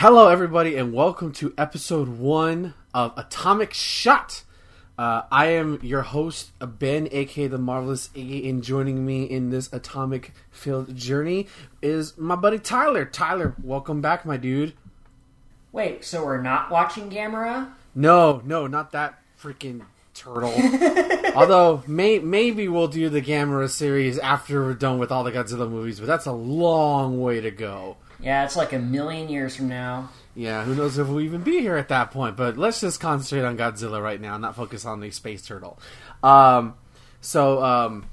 Hello, everybody, and welcome to episode one of Atomic Shot. Uh, I am your host, Ben, aka the Marvelous Iggy, and joining me in this atomic filled journey is my buddy Tyler. Tyler, welcome back, my dude. Wait, so we're not watching Gamera? No, no, not that freaking turtle. Although may, maybe we'll do the Gamera series after we're done with all the Godzilla movies, but that's a long way to go. Yeah, it's like a million years from now. Yeah, who knows if we'll even be here at that point. But let's just concentrate on Godzilla right now, and not focus on the space turtle. Um, so um,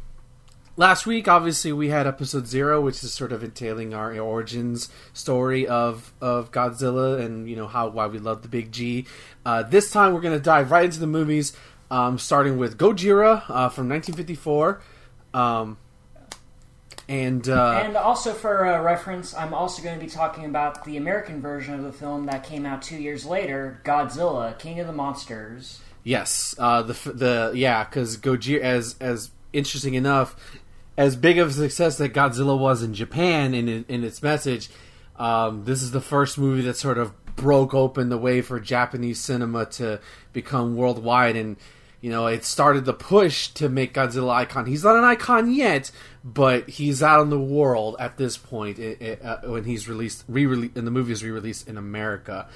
last week, obviously, we had episode zero, which is sort of entailing our origins story of of Godzilla and you know how why we love the big G. Uh, this time, we're going to dive right into the movies, um, starting with Gojira uh, from 1954. And uh, And also for uh, reference, I'm also going to be talking about the American version of the film that came out two years later, Godzilla, King of the Monsters. Yes, uh, the the yeah, because Gojira as as interesting enough, as big of a success that Godzilla was in Japan in in, in its message, um, this is the first movie that sort of broke open the way for Japanese cinema to become worldwide, and you know it started the push to make Godzilla icon. He's not an icon yet, but he's out in the world at this point it, it, uh, when he's released re-released and the movie is re-released in America.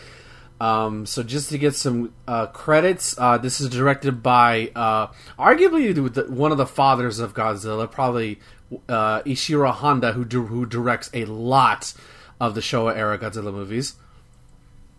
Um, so just to get some uh, credits, uh, this is directed by uh, arguably one of the fathers of Godzilla, probably uh, Ishiro Honda, who do, who directs a lot of the Showa era Godzilla movies.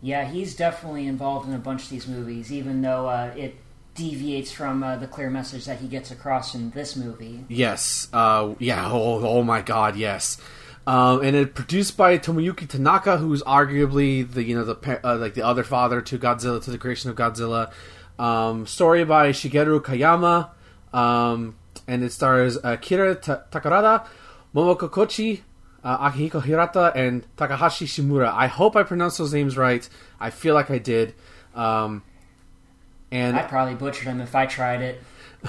Yeah, he's definitely involved in a bunch of these movies, even though uh, it deviates from uh, the clear message that he gets across in this movie. Yes, uh, yeah. Oh, oh my God, yes. Um, and it produced by Tomoyuki Tanaka, who's arguably the you know the uh, like the other father to Godzilla to the creation of Godzilla. Um, story by Shigeru Kayama, um, and it stars Akira Ta- Takarada, Momoko Kochi, uh, Akihiko Hirata, and Takahashi Shimura. I hope I pronounced those names right. I feel like I did. Um, and I probably butchered him if I tried it.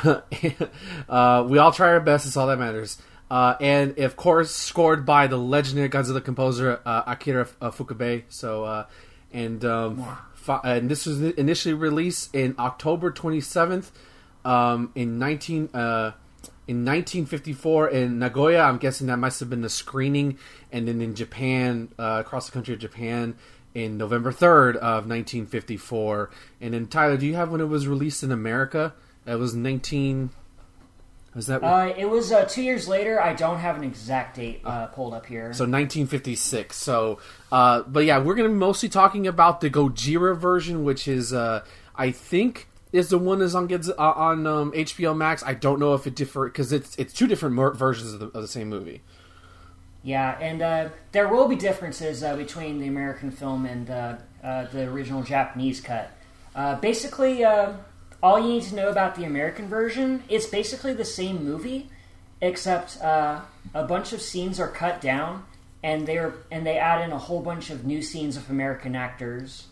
uh, we all try our best. It's all that matters. Uh, and of course, scored by the legendary Godzilla composer uh, Akira uh, Fukube. So, uh, and um, fi- and this was initially released in October twenty seventh, um, in nineteen uh, in nineteen fifty four in Nagoya. I'm guessing that must have been the screening, and then in Japan, uh, across the country of Japan. In November 3rd of 1954. And then, Tyler, do you have when it was released in America? It was 19. Was that Uh, it was uh, two years later. I don't have an exact date uh, pulled up here. so 1956? So, uh, but yeah, we're gonna be mostly talking about the Gojira version, which is, uh, I think, is the one that's on Godz- uh, on um, HBO Max. I don't know if it differ because it's it's two different mer- versions of the, of the same movie. Yeah, and uh, there will be differences uh, between the American film and uh, uh, the original Japanese cut. Uh, basically, all you need to know about the American version, it's basically the same movie, except a bunch of scenes are cut down, and they're and they add in a whole bunch of new scenes of American actors.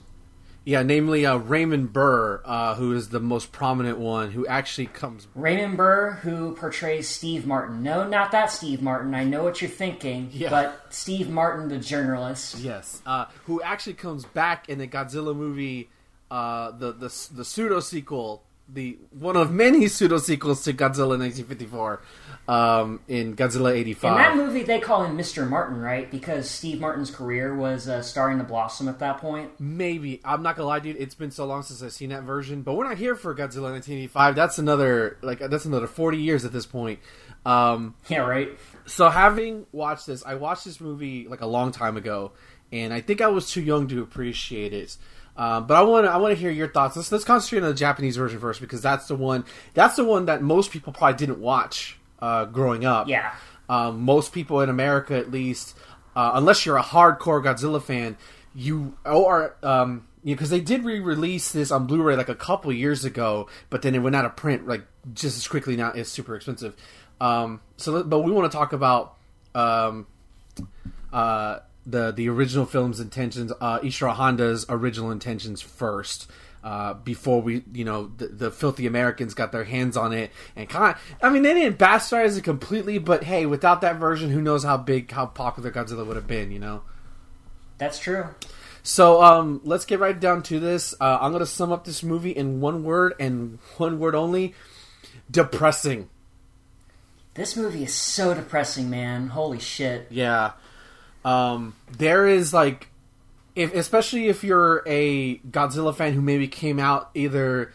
Yeah, namely uh, Raymond Burr, uh, who is the most prominent one, who actually comes. Raymond Burr, who portrays Steve Martin. No, not that Steve Martin. I know what you're thinking, Yeah. but Steve Martin, the journalist. Yes, uh, who actually comes back in the Godzilla movie, uh, the the the pseudo sequel, the one of many pseudo sequels to Godzilla 1954, um, in Godzilla 85. In that movie, they call him Mr. Martin, right? Because Steve Martin's career was uh, starring to blossom at that point. Maybe I'm not gonna lie, dude. It's been so long since I've seen that version. But we're not here for Godzilla 1985. That's another like that's another 40 years at this point. Um, Yeah, right. so having watched this, I watched this movie like a long time ago, and I think I was too young to appreciate it. Um, but I want to I want to hear your thoughts. Let's let's concentrate on the Japanese version first because that's the one that's the one that most people probably didn't watch uh, growing up. Yeah. Um, most people in America, at least, uh, unless you're a hardcore Godzilla fan, you are um, because they did re-release this on Blu-ray like a couple years ago, but then it went out of print like just as quickly. Now it's super expensive. Um, so, but we want to talk about um, uh, the the original film's intentions, uh, Ishiro Honda's original intentions first. Uh, before we, you know, the, the filthy Americans got their hands on it, and kind of, I mean, they didn't bastardize it completely, but hey, without that version, who knows how big, how popular Godzilla would have been, you know? That's true. So um, let's get right down to this. Uh, I'm going to sum up this movie in one word and one word only: depressing. This movie is so depressing, man. Holy shit. Yeah. Um, there is like, if especially if you're a Godzilla fan who maybe came out either.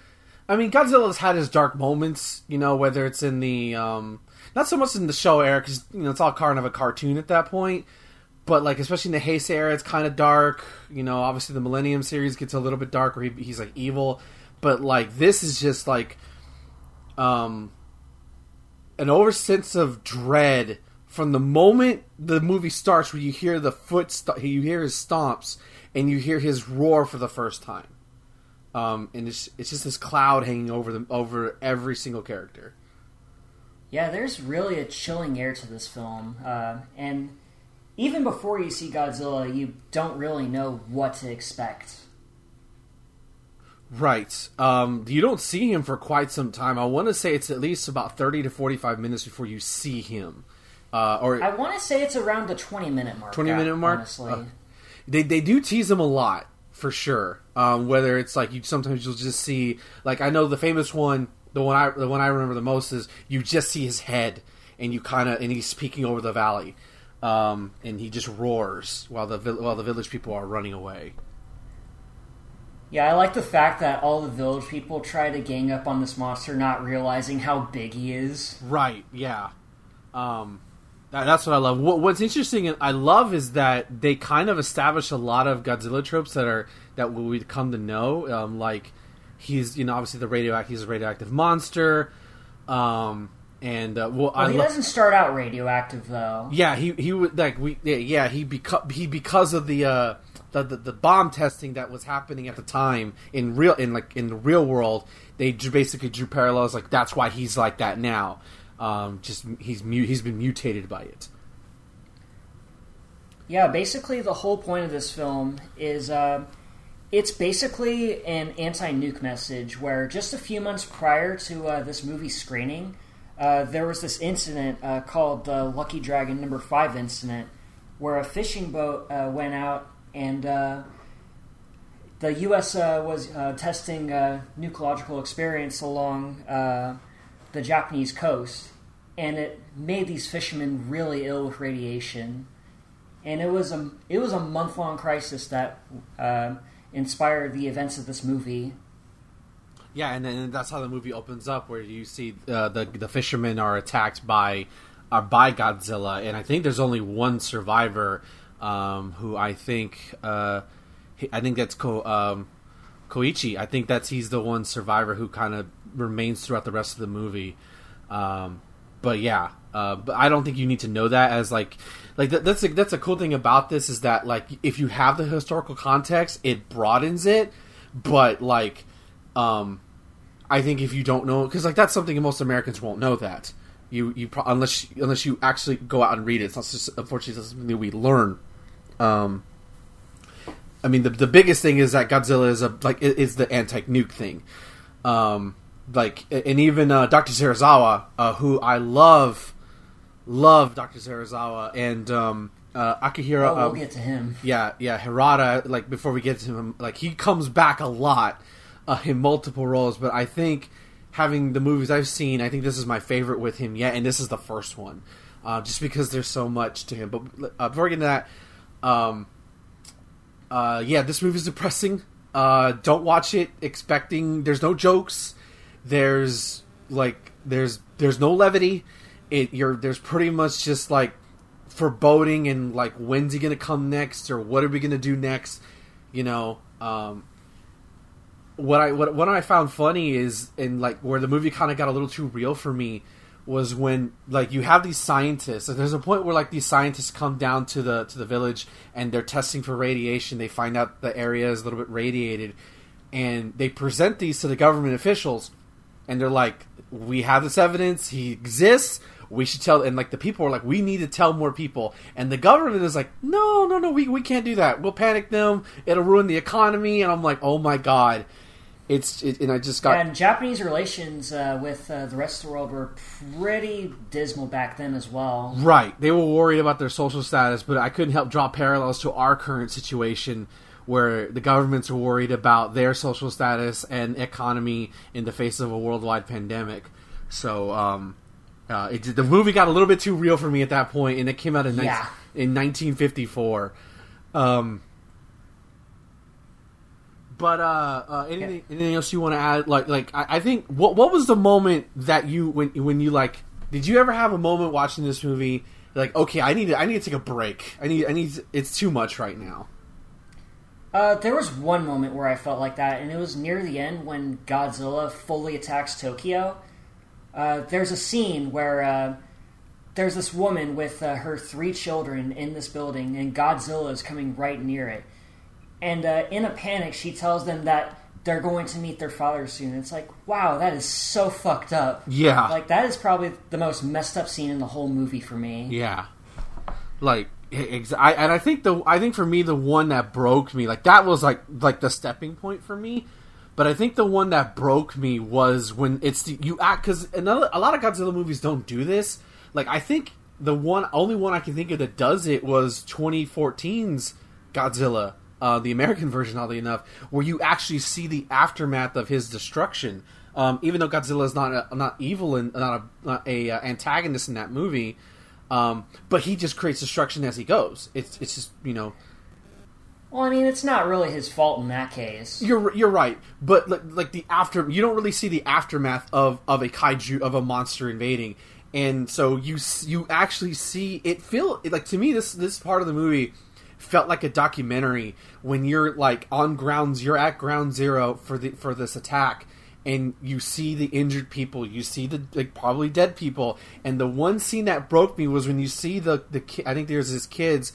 I mean, Godzilla's had his dark moments, you know, whether it's in the um, not so much in the Showa era because you know it's all kind of a cartoon at that point, but like especially in the Heisei era, it's kind of dark. You know, obviously the Millennium series gets a little bit dark where he, he's like evil, but like this is just like um an over sense of dread from the moment the movie starts, where you hear the foot, st- you hear his stomps, and you hear his roar for the first time. Um, and it's it's just this cloud hanging over them over every single character. Yeah, there's really a chilling air to this film, uh, and even before you see Godzilla, you don't really know what to expect. Right. Um, you don't see him for quite some time. I want to say it's at least about thirty to forty-five minutes before you see him. Uh, or I want to say it's around the twenty minute mark. twenty minute mark. Honestly, Uh, they they do tease him a lot for sure. Um, whether it's like you sometimes you'll just see like I know the famous one, the one I the one I remember the most is you just see his head and you kind of and he's peeking over the valley, um, and he just roars while the while the village people are running away. yeah, I like the fact that all the village people try to gang up on this monster, not realizing how big he is. Right. Yeah. Um, that's what I love. What, what's interesting, and I love, is that they kind of establish a lot of Godzilla tropes that are that we come to know. Um, like he's, you know, obviously the radioactive. He's a radioactive monster. Um, and uh, well, Well, I he lo- doesn't start out radioactive though. yeah, he he would like we yeah, yeah he because he because of the uh the, the the bomb testing that was happening at the time in real in like in the real world they basically drew parallels like that's why he's like that now um just he's mu- he's been mutated by it Yeah, basically the whole point of this film is uh, it's basically an anti-nuke message. Where just a few months prior to uh, this movie screening, uh, there was this incident uh, called the Lucky Dragon Number Five incident, where a fishing boat uh, went out and uh, the U.S. Was testing nucleological experience along the Japanese coast, and it made these fishermen really ill with radiation and it was a it was a month long crisis that uh, inspired the events of this movie. yeah and then that's how the movie opens up where you see uh, the the fishermen are attacked by uh, by Godzilla and I think there's only one survivor um, who I think uh, I think that's Ko, um, Koichi. I think that's he's the one survivor who kind of remains throughout the rest of the movie. Um, but yeah, uh, but I don't think you need to know that as like like that, that's a, that's a cool thing about this is that like if you have the historical context, it broadens it. But like, um, I think if you don't know, because like that's something most Americans won't know that you you pro- unless unless you actually go out and read it. It's not just unfortunately it's something we learn. Um, I mean, the the biggest thing is that Godzilla is a like is the anti nuke thing. Um, like, and even uh, Dr. Serizawa, uh, who I love, love Dr. Serizawa, and um, uh, Akihiro. Oh, we'll um, get to him. yeah, yeah, Hirata. Like before we get to him, like he comes back a lot uh, in multiple roles. But I think having the movies I've seen, I think this is my favorite with him yet, and this is the first one, uh, just because there's so much to him. But uh, before we get into that, um, uh, yeah, this movie is depressing. Uh, don't watch it expecting. There's no jokes. There's like there's there's no levity. It you're there's pretty much just like foreboding and like when's he gonna come next or what are we gonna do next you know? Um what i what, what i found funny is and like where the movie kind of got a little too real for me was when like you have these scientists. Like, there's a point where like these scientists come down to the to the village and they're testing for radiation. They find out the area is a little bit radiated and they present these to the government officials and they're like we have this evidence. He exists. We should tell and like the people are like we need to tell more people. And the government is like no no no we, we can't do that. We'll panic them. It'll ruin the economy. And i'm like oh my god. It's it, and i just got And Japanese relations uh, with uh, the rest of the world were pretty dismal back then as well. Right. They were worried about their social status, but I couldn't help draw parallels to our current situation where the governments are worried about their social status and economy in the face of a worldwide pandemic. So um, uh, it, the movie got a little bit too real for me at that point, and it came out in, Yeah. ni- in 1954. Um, but uh, uh, anything, anything else you want to add? Like, like I, I think what what was the moment that you when when you like? Did you ever have a moment watching this movie? Like, okay, I need to, I need to take a break. I need I need it's too much right now. Uh, there was one moment where I felt like that, and it was near the end when Godzilla fully attacks Tokyo. Uh, there's a scene where uh, there's this woman with uh, her three children in this building, and Godzilla is coming right near it. And uh, in a panic, she tells them that they're going to meet their father soon. It's like, wow, that is so fucked up. Yeah. Like, that is probably the most messed up scene in the whole movie for me. Yeah, like I, and I think the I think for me the one that broke me like that was like like the stepping point for me. But I think the one that broke me was when it's the, you act because another a lot of Godzilla movies don't do this. Like I think the one only one I can think of that does it was 2014's Godzilla, uh, the American version, oddly enough, where you actually see the aftermath of his destruction. Um, even though Godzilla is not a, not evil and not a, not a uh, antagonist in that movie, um, but he just creates destruction as he goes. It's it's just you know Well, I mean, it's not really his fault in that case. You're you're right, but like, like the after, you don't really see the aftermath of of a kaiju of a monster invading, and so you you actually see it feel like to me this this part of the movie felt like a documentary when you're like on grounds you're at ground zero for the for this attack and you see the injured people you see the like probably dead people and the one scene that broke me was when you see the the ki- I think there's his kids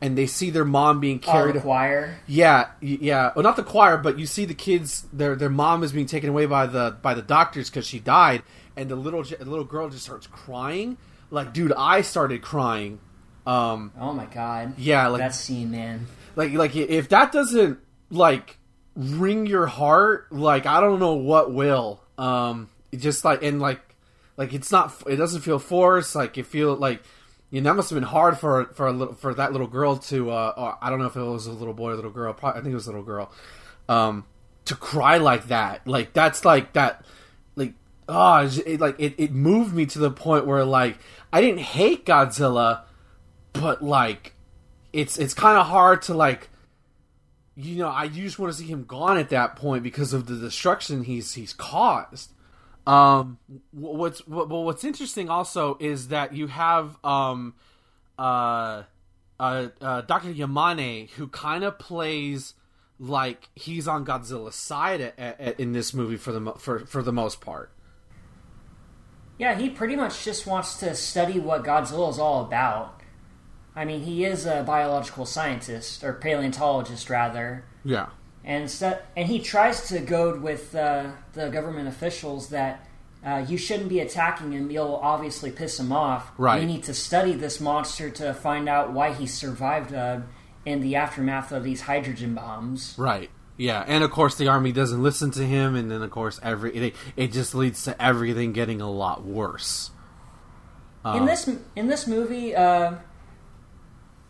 and they see their mom being Oh, carried the choir. yeah, yeah. Well, not the choir, but you see the kids. Their their mom is being taken away by the by the doctors because she died, and the little j- little girl just starts crying. Like, dude, I started crying. Um, Oh my god. yeah, like that scene, man. like like if that doesn't like ring your heart, like I don't know what will. Um, just like and like like it's not. It doesn't feel forced. Like it feel like. You know, that must have been hard for for a little for that little girl to. Uh, I don't know if it was a little boy or little girl. Probably, I think it was a little girl. Um, to cry like that, like that's like that, like oh, it- like it, it moved me to the point where like I didn't hate Godzilla, but like it's it's kind of hard to like you know, I just want to see him gone at that point because of the destruction he's he's caused. Um, what's what, what's interesting also is that you have um, uh, uh, uh Dr. Yamane who kind of plays like he's on Godzilla's side at, at, in this movie for the for for the most part. Yeah, he pretty much just wants to study what Godzilla is all about. I mean, he is a biological scientist or paleontologist, rather, Yeah, and stu- and he tries to goad with uh, the government officials that uh, you shouldn't be attacking him. You'll obviously piss him off. Right. We need to study this monster to find out why he survived uh, in the aftermath of these hydrogen bombs. right. Yeah, and of course the army doesn't listen to him, and then of course every it, it just leads to everything getting a lot worse. in this in this movie, uh,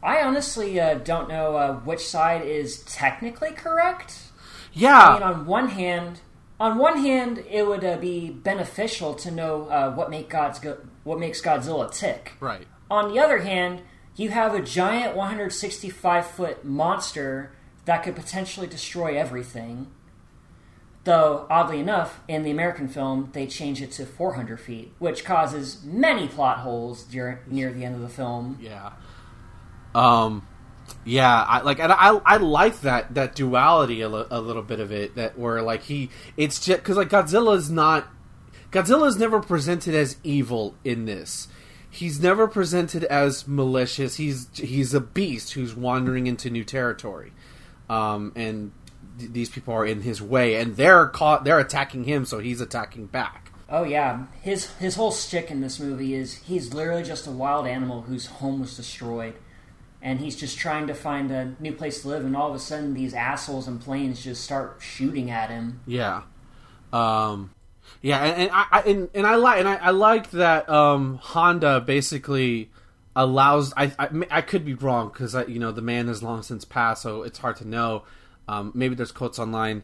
I honestly uh, don't know uh, which side is technically correct. Yeah, I mean, on one hand, on one hand, it would uh, be beneficial to know uh, what make God's go- what makes Godzilla tick. right. On the other hand, you have a giant 165 foot monster that could potentially destroy everything. Though, oddly enough, in the American film, they change it to 400 feet, which causes many plot holes during, near the end of the film. Yeah. Um. Yeah, I like, and I I like that that duality a, little bit of it that where like he it's just because like Godzilla is not Godzilla is never presented as evil in this. He's never presented as malicious. He's he's a beast who's wandering into new territory, um, and th- these people are in his way, and they're caught. They're attacking him, so he's attacking back. Oh yeah, his his whole stick in this movie is he's literally just a wild animal whose home was destroyed, and he's just trying to find a new place to live. And all of a sudden, these assholes in planes just start shooting at him. Yeah, um, yeah, and, and I, I and, and I like and I, I like that um, Honda basically allows I I, I could be wrong because you know the man has long since passed, so it's hard to know. Um, maybe there's quotes online,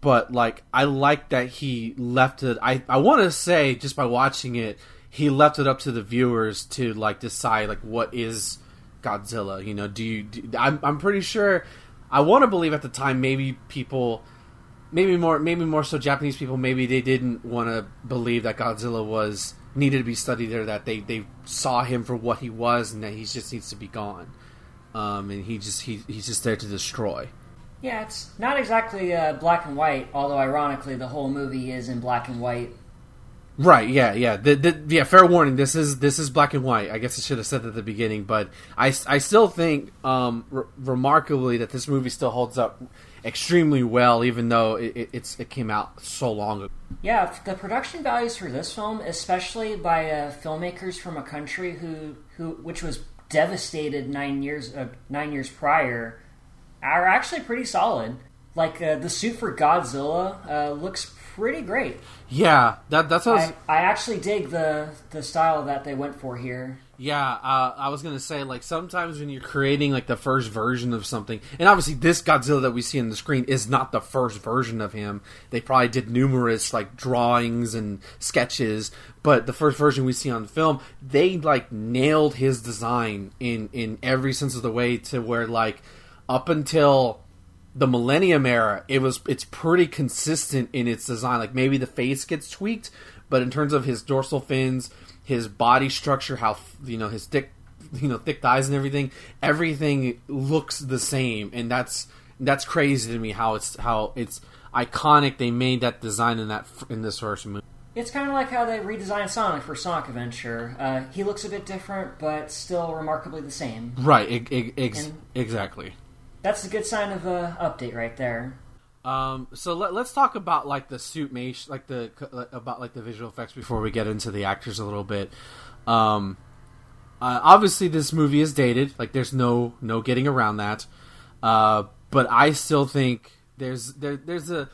but like I like that he left it. I I want to say just by watching it, he left it up to the viewers to like decide like what is Godzilla. You know, do you? Do, I'm I'm pretty sure. I want to believe at the time maybe people maybe more maybe more so Japanese people maybe they didn't want to believe that Godzilla was needed to be studied or that they they saw him for what he was and that he just needs to be gone. Um, and he just he, he's just there to destroy. Yeah, it's not exactly uh, black and white, although ironically the whole movie is in black and white. Right. Yeah. Yeah. The, the, yeah. Fair warning. This is this is black and white. I guess I should have said that at the beginning, but I, I still think um, re- remarkably that this movie still holds up extremely well, even though it, it, it's it came out so long ago. Yeah, the production values for this film, especially by uh, filmmakers from a country who who which was devastated nine years uh, nine years prior, are actually pretty solid. Like uh, the suit for Godzilla uh, looks pretty great. Yeah, that that's what I, was... I, I, actually dig the the style that they went for here. Yeah, uh, I was gonna say like sometimes when you're creating like the first version of something, and obviously this Godzilla that we see on the screen is not the first version of him. They probably did numerous like drawings and sketches, but the first version we see on the film, they like nailed his design in in every sense of the way to where like up until the Millennium era, it was it's pretty consistent in its design. Like maybe the face gets tweaked, but in terms of his dorsal fins, his body structure, how you know his thick, you know thick thighs and everything, everything looks the same, and that's that's crazy to me how it's how it's iconic. They made that design in that in this first movie. It's kind of like how they redesigned Sonic for Sonic Adventure. Uh, he looks a bit different, but still remarkably the same. Right, ex- exactly that's a good sign of a update right there. Um, so let, us talk about like the suit mate, like the about like the visual effects before we get into the actors a little bit. Um, uh, obviously, this movie is dated. Like, there's no no getting around that. Uh, but I still think there's there there's a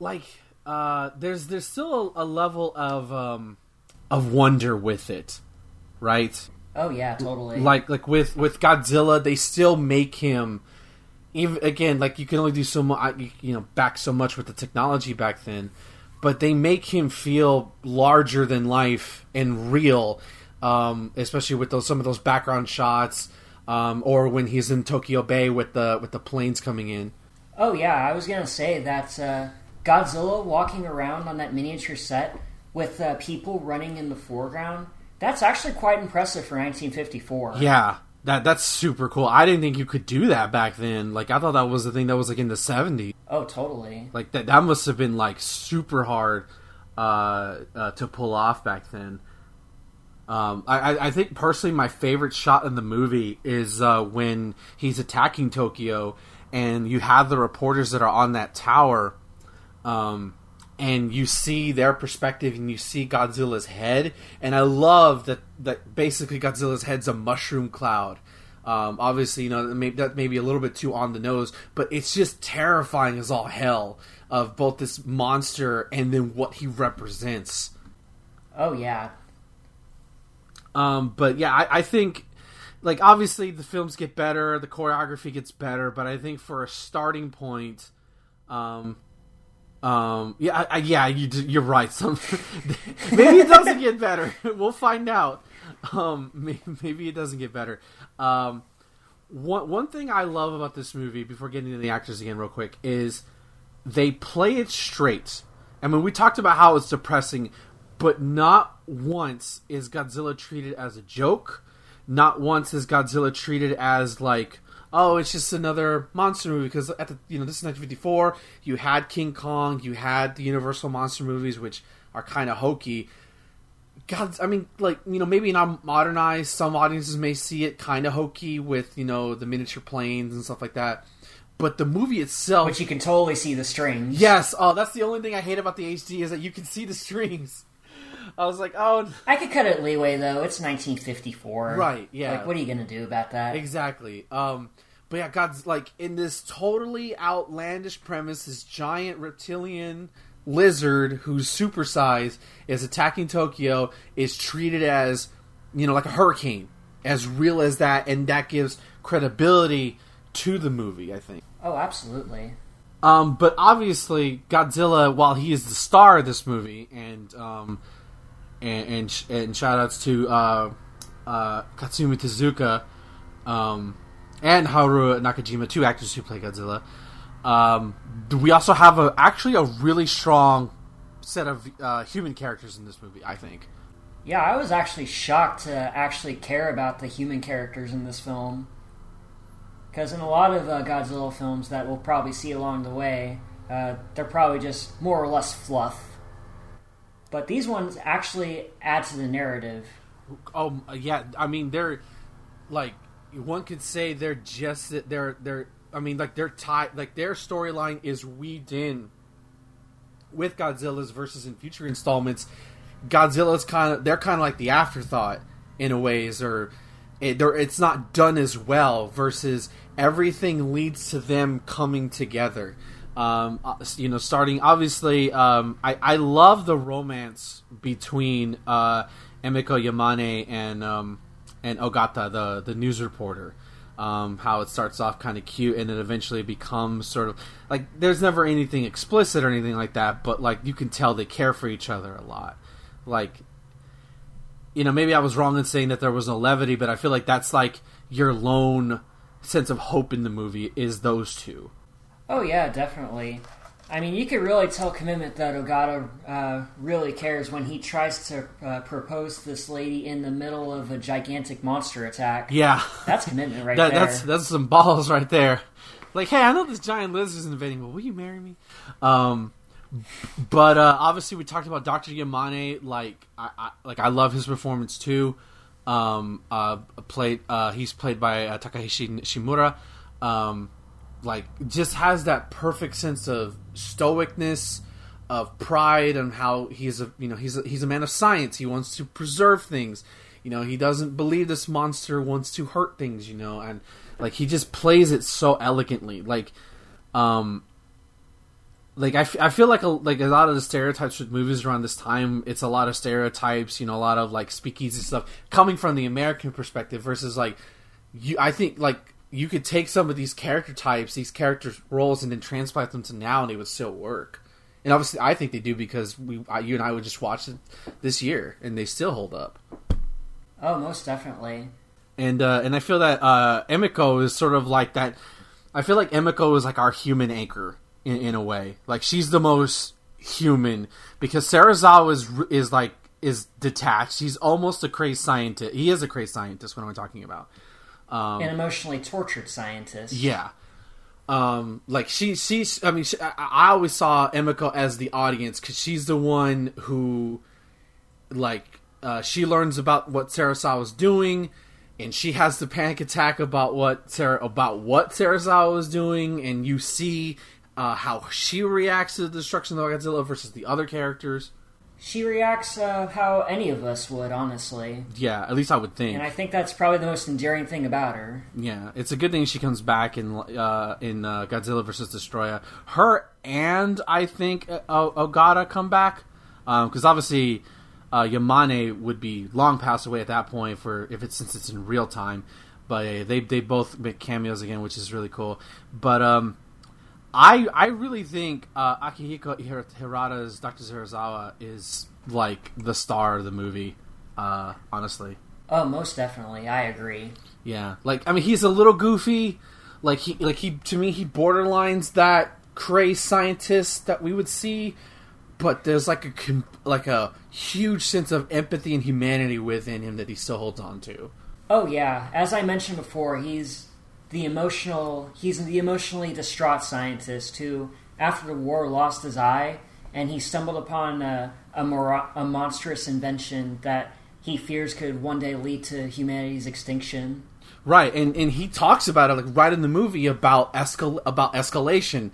like uh, there's there's still a, a level of um, of wonder with it, right? Oh yeah, totally. Like like with with Godzilla, they still make him even again like you can only do so much you know back so much with the technology back then, but they make him feel larger than life and real, um, especially with those some of those background shots. Um, or when he's in Tokyo Bay with the with the planes coming in. Oh yeah, I was gonna say that uh, Godzilla walking around on that miniature set with uh, people running in the foreground that's actually quite impressive for 1954. Yeah, that that's super cool. I didn't think you could do that back then. Like I thought that was the thing that was like in the 70s. Oh, totally. Like that that must have been like super hard uh, uh, to pull off back then. Um, I, I think personally, my favorite shot in the movie is uh, when he's attacking Tokyo, and you have the reporters that are on that tower. Um, and you see their perspective and you see Godzilla's head. And I love that that basically Godzilla's head's a mushroom cloud. Um, obviously, you know that may be a little bit too on the nose, but it's just terrifying as all hell of both this monster and then what he represents. Oh yeah. Um, but yeah, I, I think like obviously the films get better, the choreography gets better, but I think for a starting point, um, um, yeah, I, yeah, you, are right. Some maybe it doesn't get better. we'll find out. Um, maybe, maybe, it doesn't get better. Um, one one thing I love about this movie, before getting into the actors again, real quick, is they play it straight. I mean, we talked about how it's depressing, but not once is Godzilla treated as a joke. Not once is Godzilla treated as like oh, it's just another monster movie because at the you know this is 1954. You had King Kong, you had the Universal monster movies, which are kind of hokey. God, I mean, like you know, maybe not modernized. Some audiences may see it kind of hokey with you know the miniature planes and stuff like that. But the movie itself, which you can totally see the strings. Yes, oh, that's the only thing I hate about the HD is that you can see the strings. I was like, oh. I could cut it leeway though. It's 1954. Right. Yeah. Like, what are you gonna do about that? Exactly. Um, but yeah, God's like in this totally outlandish premise, this giant reptilian lizard who's supersized is attacking Tokyo is treated as you know, like a hurricane, as real as that, and that gives credibility to the movie. I think. Oh, absolutely. Um, but obviously, Godzilla, while he is the star of this movie, and um, and and, and shout outs to uh, uh, Katsumi Tezuka um, and Haru Nakajima, two actors who play Godzilla. Um, we also have a actually a really strong set of uh, human characters in this movie. I think. Yeah, I was actually shocked to actually care about the human characters in this film. Because in a lot of uh, Godzilla films that we'll probably see along the way, uh, they're probably just more or less fluff. But these ones actually add to the narrative. Oh yeah, I mean they're like one could say they're just they're they're I mean like they're tied like their storyline is weaved in with Godzilla's versus in future installments. Godzilla's kind of they're kind of like the afterthought in a ways or it, it's not done as well versus everything leads to them coming together. Um, uh, you know, starting obviously, um, I, I love the romance between uh, Emiko Yamane and um, and Ogata, the the news reporter. Um, how it starts off kind of cute and then eventually becomes sort of like there's never anything explicit or anything like that, but like you can tell they care for each other a lot. Like you know, maybe I was wrong in saying that there was no levity, but I feel like that's like your lone sense of hope in the movie is those two. Oh yeah, definitely. I mean, you could really tell commitment that Ogata uh, really cares when he tries to uh, propose this lady in the middle of a gigantic monster attack. Yeah, that's commitment right that, there. That's that's some balls right there. Like, hey, I know this giant lizard is invading, but will you marry me? Um, but uh, obviously, we talked about Doctor Yamane. Like, I, I, like I love his performance too. Um, uh, played uh, he's played by uh, Takahashi Shimura. Um, like, just has that perfect sense of stoicness, of pride, and how he's a you know he's a, he's a man of science. He wants to preserve things. You know, he doesn't believe this monster wants to hurt things. You know, and like he just plays it so elegantly. Like, um, like I, f- I feel like a, like a lot of the stereotypes with movies around this time it's a lot of stereotypes you know a lot of like speakeasy stuff coming from the american perspective versus like you i think like you could take some of these character types these character roles and then transplant them to now and it would still work and obviously i think they do because we you and i would just watch it this year and they still hold up oh most definitely and uh and i feel that uh emiko is sort of like that i feel like emiko is like our human anchor in, in a way. Like she's the most human because Serizawa is is like is detached. He's almost a crazy scientist. He is a crazy scientist. What am I talking about? Um, An emotionally tortured scientist. Yeah. Um, like she, she's. I mean, she, I, always saw Emiko as the audience because she's the one who, like, uh, she learns about what Serizawa was doing, and she has the panic attack about what Sarah about what Serizawa was doing, and you see uh, how she reacts to the destruction of Godzilla versus the other characters. She reacts uh, how any of us would, honestly. Yeah, at least I would think. And I think that's probably the most endearing thing about her. Yeah, it's a good thing she comes back in uh, in uh, Godzilla versus Destroyer. Her and I think uh, Ogata come back because um, obviously uh, Yamane would be long passed away at that point for if it's since it's in real time. But they they both make cameos again, which is really cool. But um, I I really think uh, Akihiko Hirata's Dr. Serizawa is like the star of the movie. Uh, honestly. Oh, most definitely. I agree. Yeah, like I mean, he's a little goofy. Like he like he to me he borderlines that crazy scientist that we would see, but there's like a like a huge sense of empathy and humanity within him that he still holds on to. Oh yeah, as I mentioned before, he's the emotional he's the emotionally distraught scientist who after the war lost his eye and he stumbled upon a, a, mor- a monstrous invention that he fears could one day lead to humanity's extinction right and and he talks about it like right in the movie about escal about escalation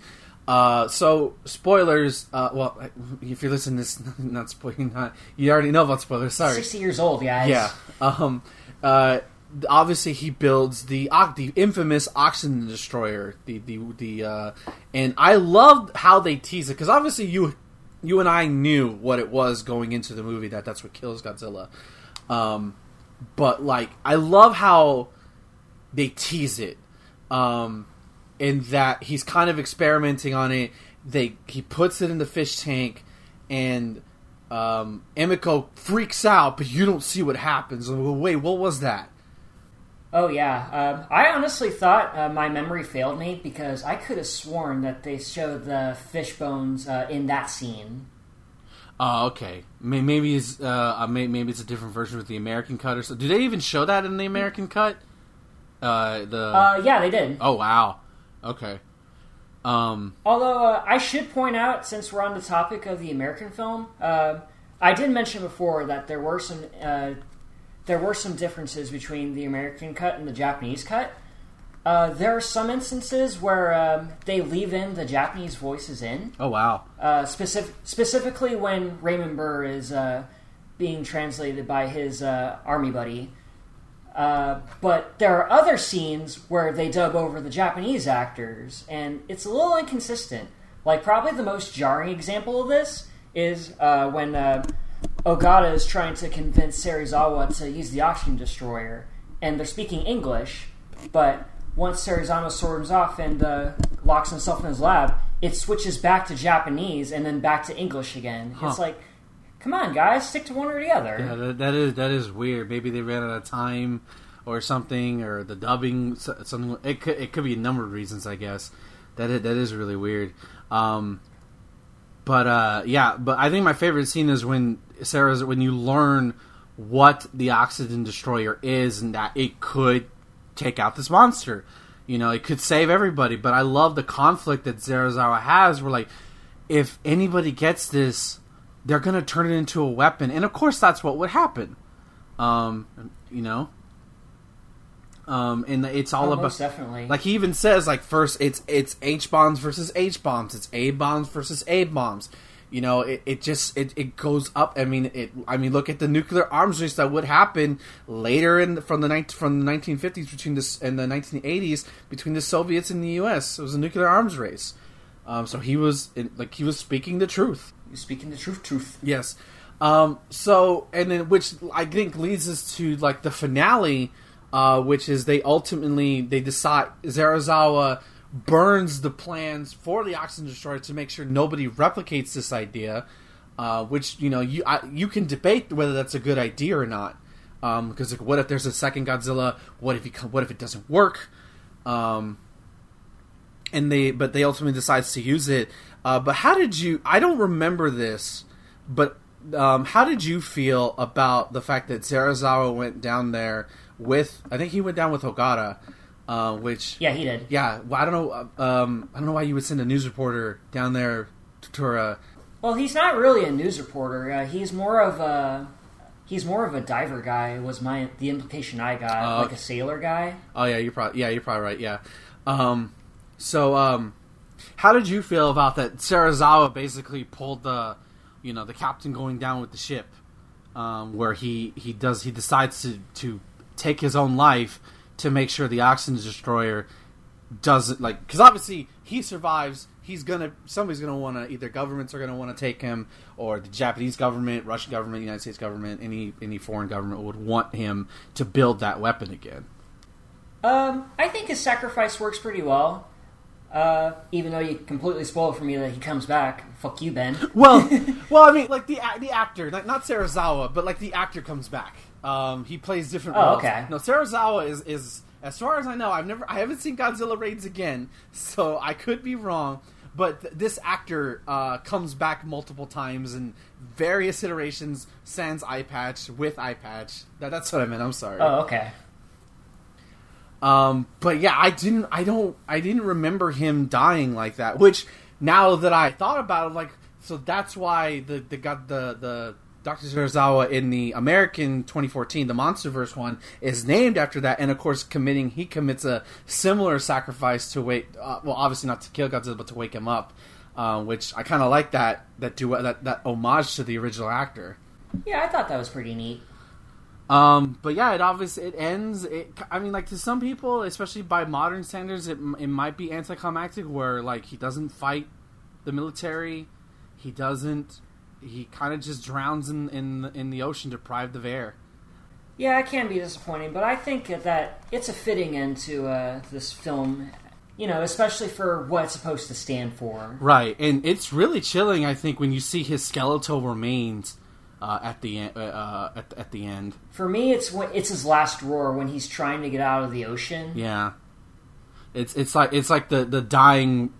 uh, so spoilers. Uh, well, if you're listening to this, not spoiling, not you already know about spoilers. Sorry, sixty years old, guys. Yeah. Um. Uh obviously he builds the the infamous oxygen destroyer the the the uh, and I loved how they tease it because obviously you you and I knew what it was going into the movie that that's what kills Godzilla um, but like I love how they tease it, um, in that he's kind of experimenting on it. They he puts it in the fish tank, and um, Emiko freaks out, but you don't see what happens. Wait, what was that? Oh yeah, uh, I honestly thought uh, my memory failed me because I could have sworn that they showed the fish bones uh, in that scene. Oh, okay. Maybe it's uh, maybe it's a different version with the American cut or so. Do they even show that in the American cut? Uh, the uh, yeah, they did. Oh wow. Okay. Um, Although uh, I should point out, since we're on the topic of the American film, uh, I did mention before that there were some uh, there were some differences between the American cut and the Japanese cut. Uh, there are some instances where um, they leave in the Japanese voices in. Oh wow! Uh, specific, specifically when Raymond Burr is uh, being translated by his army buddy. Uh, but there are other scenes where they dub over the Japanese actors, and it's a little inconsistent. Like, probably the most jarring example of this is uh, when uh, Ogata is trying to convince Serizawa to use the oxygen destroyer, and they're speaking English, but once Serizawa storms off and uh, locks himself in his lab, it switches back to Japanese and then back to English again. Huh. It's like Come on, guys, stick to one or the other. Yeah, that, that is that is weird. Maybe they ran out of time or something, or the dubbing something. It could it could be a number of reasons, I guess. That is, that is really weird. Um, but uh, yeah, but I think my favorite scene is when Sarah's when you learn what the oxygen destroyer is and that it could take out this monster. You know, it could save everybody. But I love the conflict that Serizawa has. Where like, if anybody gets this, they're to turn it into a weapon, and of course that's what would happen. Um, you know, um, and it's all oh, about definitely. Like he even says, like first it's it's H bombs versus H bombs, it's A bombs versus A bombs. You know, it, it just it, it goes up. I mean, it. I mean, look at the nuclear arms race that would happen later in from the from the 1950s between this and the 1980s between the Soviets and the U.S. It was a nuclear arms race. Um, so he was like he was speaking the truth. He's speaking the truth. Truth. Yes. Um, so and then which I think leads us to like the finale, uh, which is they ultimately they decide Serizawa burns the plans for the oxygen destroyer to make sure nobody replicates this idea. Uh, which you know you I, you can debate whether that's a good idea or not. Because um, like, what if there's a second Godzilla? What if he, what if it doesn't work? Um, and they but they ultimately decides to use it. Uh, but how did you? I don't remember this, but um, how did you feel about the fact that Serizawa went down there with? I think he went down with Ogata, uh, which yeah, he did. Yeah, well, I don't know. Um, I don't know why you would send a news reporter down there to. to uh, well, he's not really a news reporter. Uh, he's more of a he's more of a diver guy. Was my the implication I got, uh, like a sailor guy. Oh yeah, you're probably yeah, you're probably right. Yeah. Um, so, um, how did you feel about that? Serizawa basically pulled the, you know, the captain going down with the ship, um, where he he does he decides to to take his own life to make sure the oxygen destroyer doesn't like because obviously he survives. He's gonna somebody's gonna want to either governments are gonna want to take him or the Japanese government, Russian government, United States government, any any foreign government would want him to build that weapon again. Um, I think his sacrifice works pretty well. Uh, even though you completely spoiled for me that he comes back. Fuck you, Ben. well, well, I mean, like the the actor, like not Serizawa, but like the actor comes back. Um, he plays different oh, roles. Okay. No, Serizawa is is as far as I know, I've never, I haven't seen Godzilla raids again, so I could be wrong. But th- this actor uh, comes back multiple times in various iterations. Sans eye patch with eye patch. That, that's what I meant. I'm sorry. Oh, okay. Um, but yeah, I didn't, I don't, I didn't remember him dying like that. Which now that I thought about it, like, so that's why the the got the the Dr. Serizawa in the American 2014, the MonsterVerse one, is named after that, and of course, committing he commits a similar sacrifice to wake. Uh, well, obviously not to kill Godzilla, but to wake him up, uh, which I kind of like that that do that that homage to the original actor. Yeah, I thought that was pretty neat. Um, but yeah, it obviously it ends. It, I mean, like to some people, especially by modern standards, it it might be anticlimactic, where like he doesn't fight the military, he doesn't, he kind of just drowns in in in the ocean, deprived of air. Yeah, it can be disappointing, but I think that it's a fitting end to uh, this film. You know, especially for what it's supposed to stand for. Right, and it's really chilling. I think when you see his skeletal remains uh, at the end. Uh, at, at the end. For me, it's when, it's his last roar when he's trying to get out of the ocean. Yeah, it's it's like it's like the the dying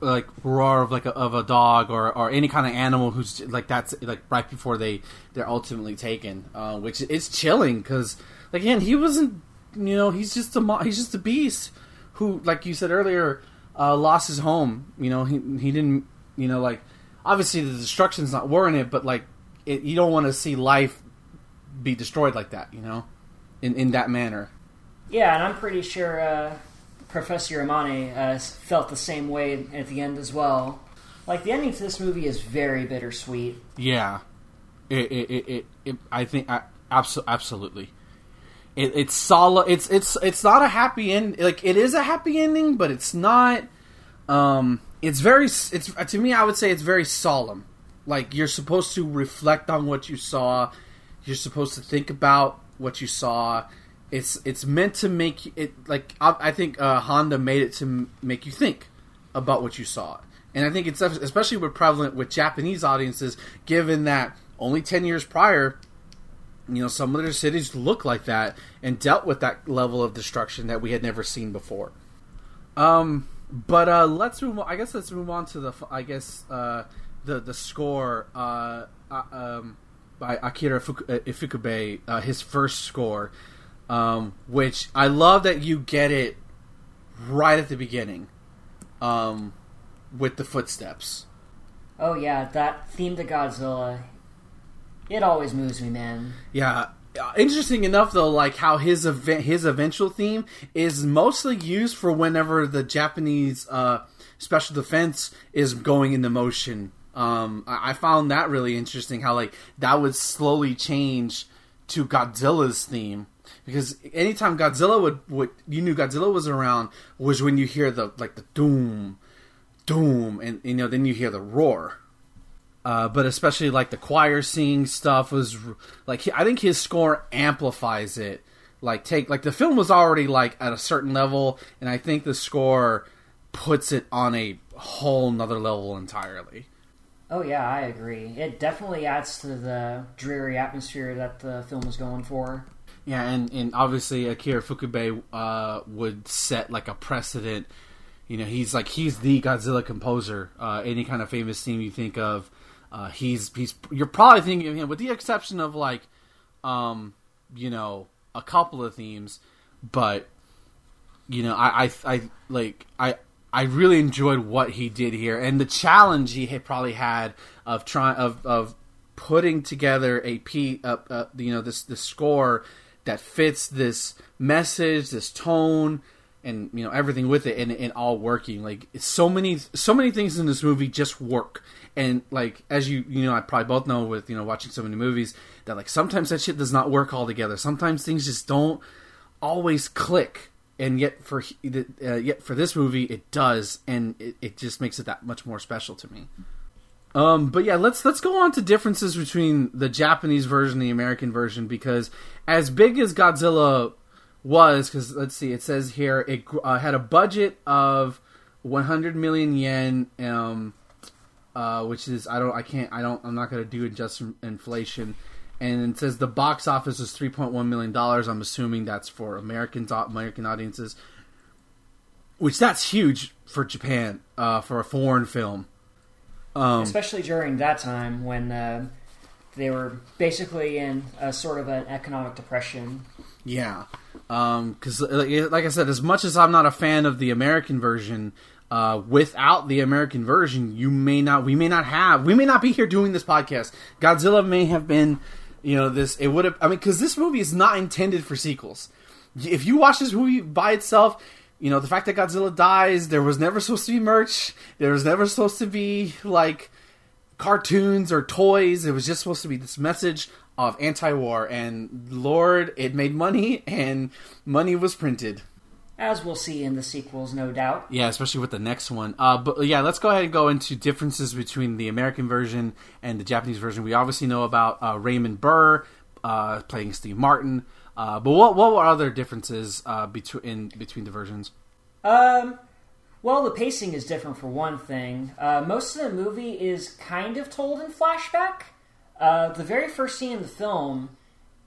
like roar of like a, of a dog or, or any kind of animal who's like that's like right before they they're ultimately taken, uh, which is chilling because like again he wasn't you know he's just a he's just a beast who like you said earlier uh, lost his home. You know he he didn't you know like obviously the destruction's not warranted, but like it, you don't want to see life be destroyed like that. You know in in that manner. Yeah, and I'm pretty sure. Uh Professor Yamane uh, felt the same way at the end as well. Like the ending to this movie is very bittersweet. Yeah, it it it, it, it I think absolutely. It, it's solid. It's it's it's not a happy end. Like it is a happy ending, but it's not. Um, it's very. It's to me. I would say it's very solemn. Like you're supposed to reflect on what you saw. You're supposed to think about what you saw it's it's meant to make it like I, I think uh, Honda made it to make you think about what you saw, and I think it's especially with prevalent with Japanese audiences, given that only ten years prior, you know, some of their cities looked like that and dealt with that level of destruction that we had never seen before. Um, but uh, let's move. On, I guess let's move on to the. I guess uh, the the score. Uh, uh um, by Akira Ifukube, uh, his first score um, which I love that you get it right at the beginning um, with the footsteps. Oh yeah, that theme to Godzilla. It always moves me, man. Yeah. Interesting enough, though, like how his event, his eventual theme is mostly used for whenever the Japanese uh, special defense is going into motion. Um, I, I found that really interesting. How like that would slowly change to Godzilla's theme because anytime Godzilla would, would you knew Godzilla was around was when you hear the like the doom, doom, and you know then you hear the roar. Uh, but especially like the choir singing stuff was like I think his score amplifies it. Like take like the film was already like at a certain level, and I think the score puts it on a whole nother level entirely. Oh yeah, I agree. It definitely adds to the dreary atmosphere that the film was going for. Yeah, and, and obviously Akira Ifukube uh, would set like a precedent. You know, he's like he's the Godzilla composer. Uh, any kind of famous theme you think of, uh, he's he's you're probably thinking of him, with the exception of like, um, you know, a couple of themes, but you know, I I, I like I I really enjoyed what he did here and the challenge he had probably had of trying of of putting together a p uh, uh, you know this the score that fits this message, this tone, and you know everything with it, and, and all working. Like so many, so many things in this movie just work. And like as you you know, I probably both know with you know watching so many movies that like sometimes that shit does not work all together. Sometimes things just don't always click. And yet for uh, yet for this movie it does, and it, it just makes it that much more special to me. Um, but yeah, let's let's go on to differences between the Japanese version and the American version because as big as Godzilla was, because let's see, it says here it uh, had a budget of 100 million yen, um, uh, which is I don't I can't I don't I'm not gonna do it just inflation, and it says the box office was 3.1 million dollars. I'm assuming that's for American American audiences, which that's huge for Japan uh, for a foreign film. Um, Especially during that time when uh, they were basically in a sort of an economic depression. Yeah, because um, like, like, I said, as much as I'm not a fan of the American version, uh, without the American version, you may not, we may not have, we may not be here doing this podcast. Godzilla may have been, you know, this. It would have. I mean, because this movie is not intended for sequels. If you watch this movie by itself, you know, the fact that Godzilla dies, there was never supposed to be merch. There was never supposed to be like cartoons or toys. It was just supposed to be this message of anti-war and Lord, it made money and money was printed. As we'll see in the sequels, no doubt. Yeah, especially with the next one. Uh, but yeah, let's go ahead and go into differences between the American version and the Japanese version. We obviously know about uh, Raymond Burr uh, playing Steve Martin. Uh, but what what were other differences uh, between between the versions? Um, well, the pacing is different for one thing. Uh, most of the movie is kind of told in flashback. Uh, the very first scene in the film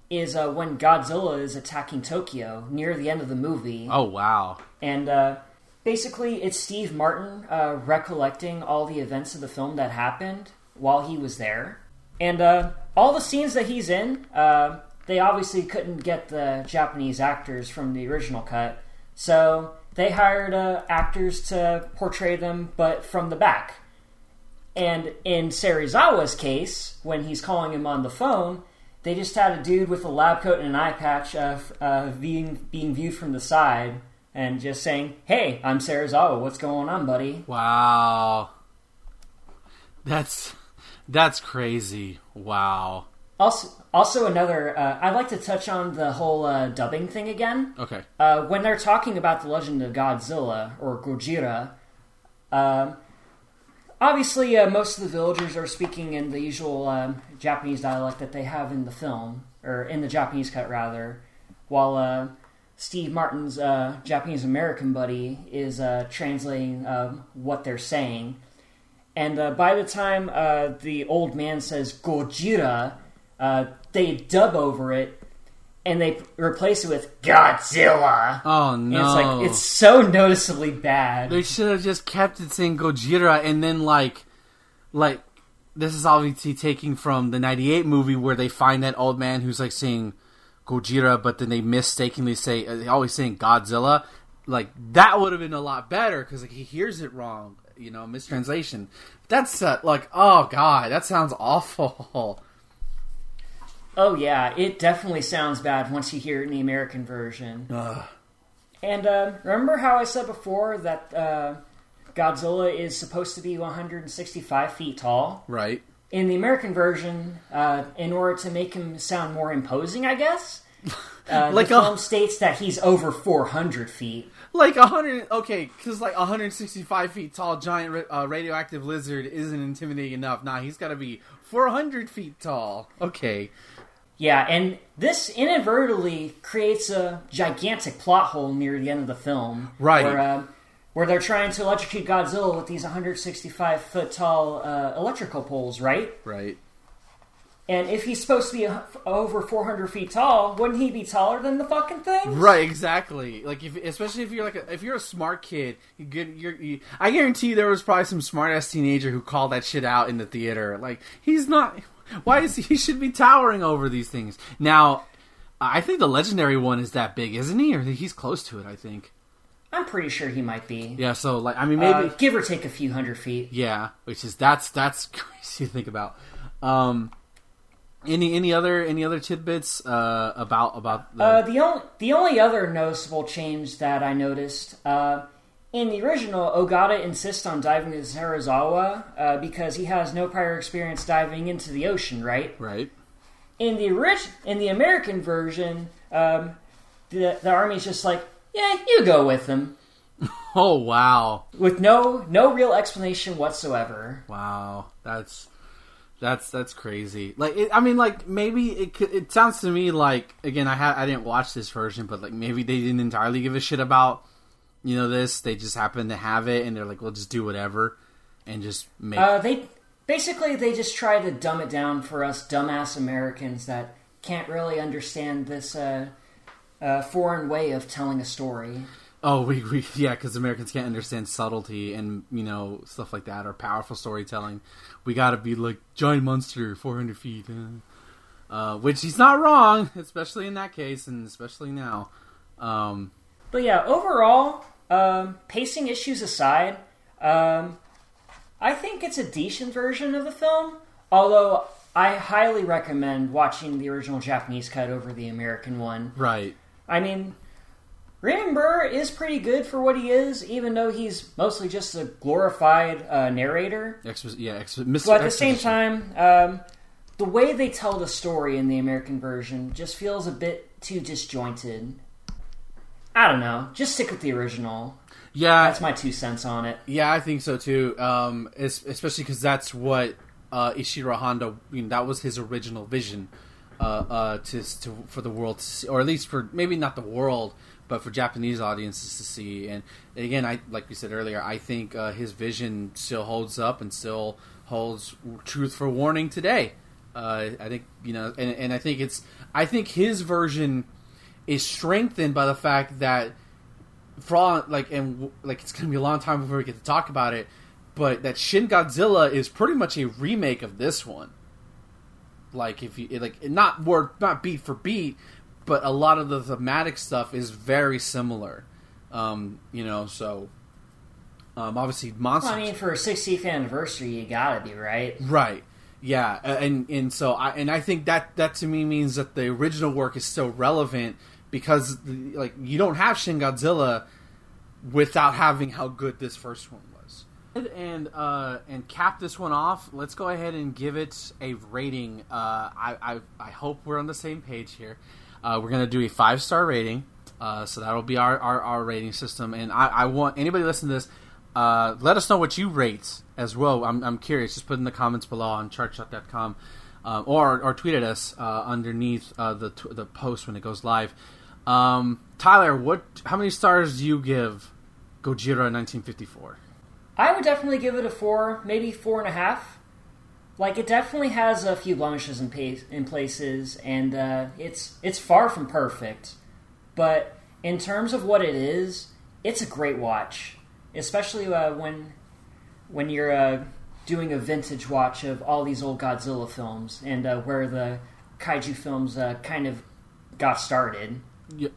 is uh, when Godzilla is attacking Tokyo near the end of the movie. Oh wow! And uh, basically, it's Steve Martin uh, recollecting all the events of the film that happened while he was there. And uh, all the scenes that he's in, uh, they obviously couldn't get the Japanese actors from the original cut. So they hired uh, actors to portray them, but from the back. And in Serizawa's case, when he's calling him on the phone, they just had a dude with a lab coat and an eye patch uh, uh, being being viewed from the side and just saying, "Hey, I'm Serizawa. What's going on, buddy?" Wow, that's that's crazy. Wow. Also, also another. Uh, I'd like to touch on the whole uh, dubbing thing again. Okay. Uh, when they're talking about the Legend of Godzilla or Gojira, um, obviously uh, most of the villagers are speaking in the usual um, Japanese dialect that they have in the film or in the Japanese cut rather, while uh, Steve Martin's uh, Japanese American buddy is translating what they're saying. And by the time the old man says Gojira, uh, they dub over it and they replace it with Godzilla. Oh no! And it's like it's so noticeably bad. They should have just kept it saying Gojira, and then like, like this is obviously taking from the '98 movie where they find that old man who's like saying Gojira, but then they mistakenly say uh, always saying Godzilla. Like that would have been a lot better because like he hears it wrong, you know, mistranslation. That's uh, like oh god, that sounds awful. Oh yeah, it definitely sounds bad once you hear it in the American version. Ugh. And uh, remember how I said before that uh, Godzilla is supposed to be 165 feet tall? Right. In the American version, uh, in order to make him sound more imposing, I guess, uh, Like the a- film states that he's over 400 feet. Like a hundred, okay, because like a hundred sixty-five feet tall giant uh, radioactive lizard isn't intimidating enough. Nah, he's got to be four hundred feet tall. Okay, Yeah, and this inadvertently creates a gigantic plot hole near the end of the film. Right. Where, uh, where they're trying to electrocute Godzilla with these 165 foot tall uh, electrical poles, right? right. And if he's supposed to be over 400 feet tall, wouldn't he be taller than the fucking thing? Right, exactly. Like if, especially if you're like, a, if you're a smart kid, you get, you're, you, I guarantee there was probably some smart ass teenager who called that shit out in the theater. Like he's not. Why is he, he should be towering over these things? Now, I think the legendary one is that big, isn't he? Or he's close to it. I think. I'm pretty sure he might be. Yeah. So like, I mean, maybe. Uh, give or take a few hundred feet. Yeah, which is that's that's crazy to think about. Um, any any other any other tidbits uh, about about the Uh, the only the only other noticeable change that I noticed uh, in the original, Ogata insists on diving to Serizawa uh, because he has no prior experience diving into the ocean. Right right? in the orig- in the American version, um, the the army's just like, yeah, you go with him Oh wow, with no no real explanation whatsoever. wow, that's that's that's crazy. Like it, I mean, like maybe it could, it sounds to me like again I ha- I didn't watch this version, but like maybe they didn't entirely give a shit about you know this. They just happen to have it, and they're like, we'll just do whatever and just make. Uh, they basically they just try to dumb it down for us dumbass Americans that can't really understand this uh, uh, foreign way of telling a story. Oh, we, we yeah, because Americans can't understand subtlety and you know stuff like that or powerful storytelling. We got to be like giant monster, four hundred feet, uh, uh, which he's not wrong, especially in that case and especially now. Um, But yeah, overall, um, pacing issues aside, um, I think it's a decent version of the film. Although I highly recommend watching the original Japanese cut over the American one. right, I mean, Raymond Burr is pretty good for what he is, even though he's mostly just a glorified uh, narrator. Expo- yeah, Mr. But at the same time, um, the way they tell the story in the American version just feels a bit too disjointed. I don't know. Just stick with the original. yeah, That's my two cents on it. Yeah, I think so too. Um, especially because that's what uh, Ishiro Honda. You know, that was his original vision uh, uh, to, to for the world to see, or at least for maybe not the world, but for Japanese audiences to see. And again, I like we said earlier, I think uh, his vision still holds up and still holds truth for warning today. Uh, I think you know, and, and I think it's I think his version is strengthened by the fact that for all like and like it's gonna be a long time before we get to talk about it, but that Shin Godzilla is pretty much a remake of this one. Like if you like not word not beat for beat, but a lot of the thematic stuff is very similar. Um, you know, so um, obviously monster. Well, I mean, for a 60th anniversary, you gotta be right. Right. Yeah, and and so I and I think that that to me means that the original work is still relevant because like you don't have Shin Godzilla without having how good this first one was. And uh, and cap this one off. Let's go ahead and give it a rating. Uh, I, I I hope we're on the same page here. Uh, we're gonna do a five star rating. Uh, so that'll be our, our, our rating system. And I, I want anybody listening to this, uh, let us know what you rate as well. I'm, I'm curious. Just put in the comments below on chartshot.com um, or, or tweet at us uh, underneath uh, the, the post when it goes live. Um, Tyler, what? How many stars do you give Gojira 1954? I would definitely give it a four, maybe four and a half. Like it definitely has a few blemishes in, pace, in places, and uh, it's it's far from perfect. But in terms of what it is, it's a great watch, especially uh, when when you're uh, doing a vintage watch of all these old Godzilla films and uh, where the kaiju films uh, kind of got started.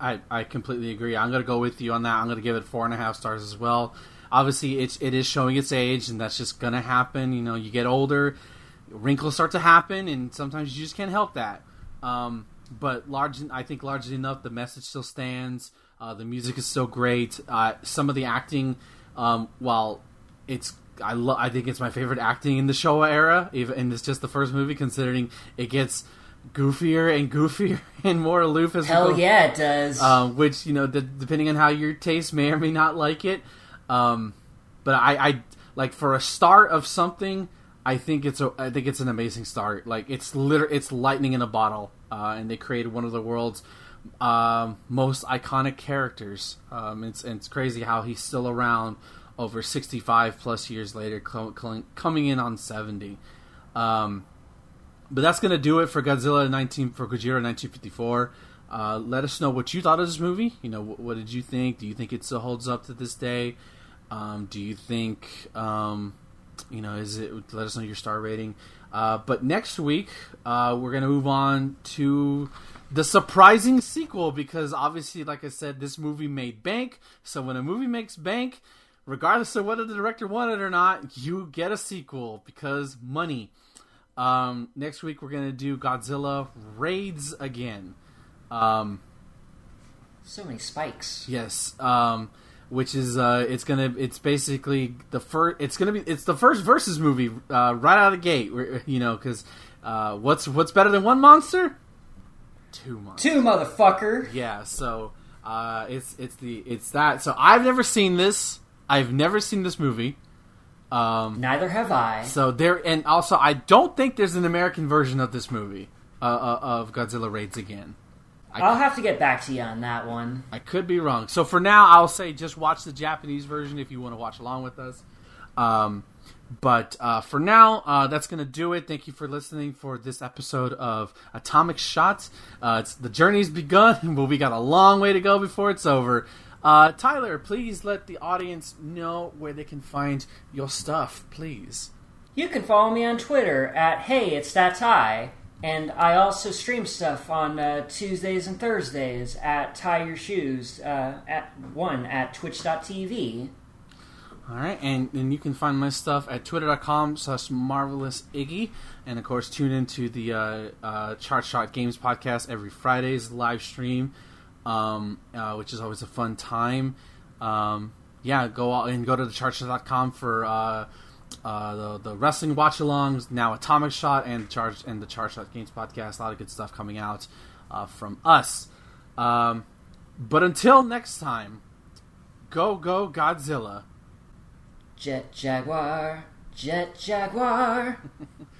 I, I completely agree. I'm going to go with you on that. I'm going to give it four and a half stars as well. Obviously, it's it is showing its age, and that's just going to happen. You know, you get older, wrinkles start to happen, and sometimes you just can't help that. Um, but large, I think largely enough, the message still stands. Uh, the music is still great. Uh, some of the acting, um, while it's I lo- I think it's my favorite acting in the Showa era, even and it's just the first movie, considering it gets goofier and goofier and more aloof as hell yeah it does. Um, which you know, depending on how your taste may or may not like it. Um, but I, I like for a start of something. I think it's a I think it's an amazing start. Like it's liter it's lightning in a bottle, uh, and they created one of the world's um, most iconic characters. Um, it's it's crazy how he's still around over sixty five plus years later, coming in on seventy. Um, but that's gonna do it for Godzilla nineteen for Gojira nineteen fifty four. Uh, let us know what you thought of this movie. You know, what, what, did you think? Do you think it still holds up to this day? Um, do you think um, you know, is it? Let us know your star rating. Uh, but next week, uh, we're gonna move on to the surprising sequel because obviously, like I said, this movie made bank. So when a movie makes bank, regardless of whether the director wanted it or not, you get a sequel because money. Um, next week, we're gonna do Godzilla raids again. Um, so many spikes. Yes. Um, which is uh, it's gonna it's basically the first it's gonna be it's the first versus movie uh, right out of the gate you know because uh, what's what's better than one monster two monsters two motherfucker yeah so uh, it's it's the it's that so I've never seen this I've never seen this movie um, neither have I so there and also I don't think there's an American version of this movie uh, uh, of Godzilla raids again I will have to get back to you on that one. I could be wrong. So for now, I'll say just watch the Japanese version if you want to watch along with us. Um, but uh, for now, uh, that's going to do it. Thank you for listening for this episode of Atomic Shots. Uh, it's the journey's begun, but we got a long way to go before it's over. Uh, Tyler, please let the audience know where they can find your stuff, please. You can follow me on Twitter at Hey It's That Ty. And I also stream stuff on uh, Tuesdays and Thursdays at Tie Your Shoes uh, at one at twitch.tv. All right, and, and you can find my stuff at twitter.com slash marvelous iggy. And of course, tune into the uh, uh, Chart Shot Games podcast every Friday's live stream, um, uh, which is always a fun time. Um, yeah, go out and go to the chartshot.com for uh, uh, the the wrestling watch alongs, now Atomic Shot and Charge and the Charge Shot Games podcast. A lot of good stuff coming out uh, from us. Um, but until next time, go go Godzilla. Jet Jaguar, Jet Jaguar.